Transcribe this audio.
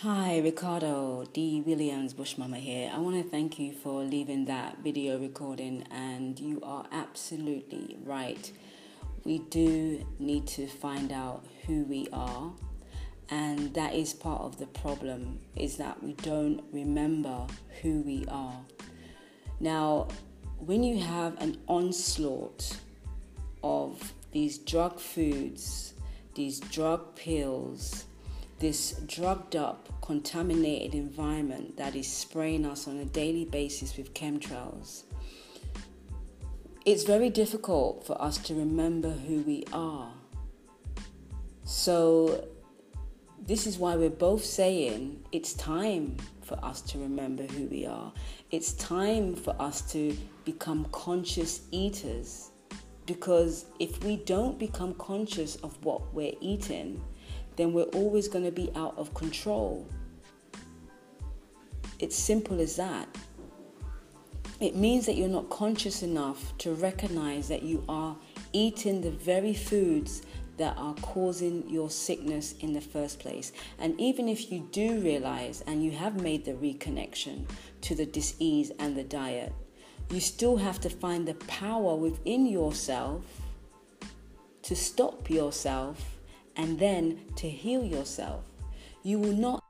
Hi, Ricardo D. Williams Bushmama here. I want to thank you for leaving that video recording, and you are absolutely right. We do need to find out who we are, and that is part of the problem is that we don't remember who we are. Now, when you have an onslaught of these drug foods, these drug pills, this drugged up, contaminated environment that is spraying us on a daily basis with chemtrails, it's very difficult for us to remember who we are. So, this is why we're both saying it's time for us to remember who we are. It's time for us to become conscious eaters. Because if we don't become conscious of what we're eating, then we're always going to be out of control. It's simple as that. It means that you're not conscious enough to recognize that you are eating the very foods that are causing your sickness in the first place. And even if you do realize and you have made the reconnection to the disease and the diet, you still have to find the power within yourself to stop yourself and then to heal yourself. You will not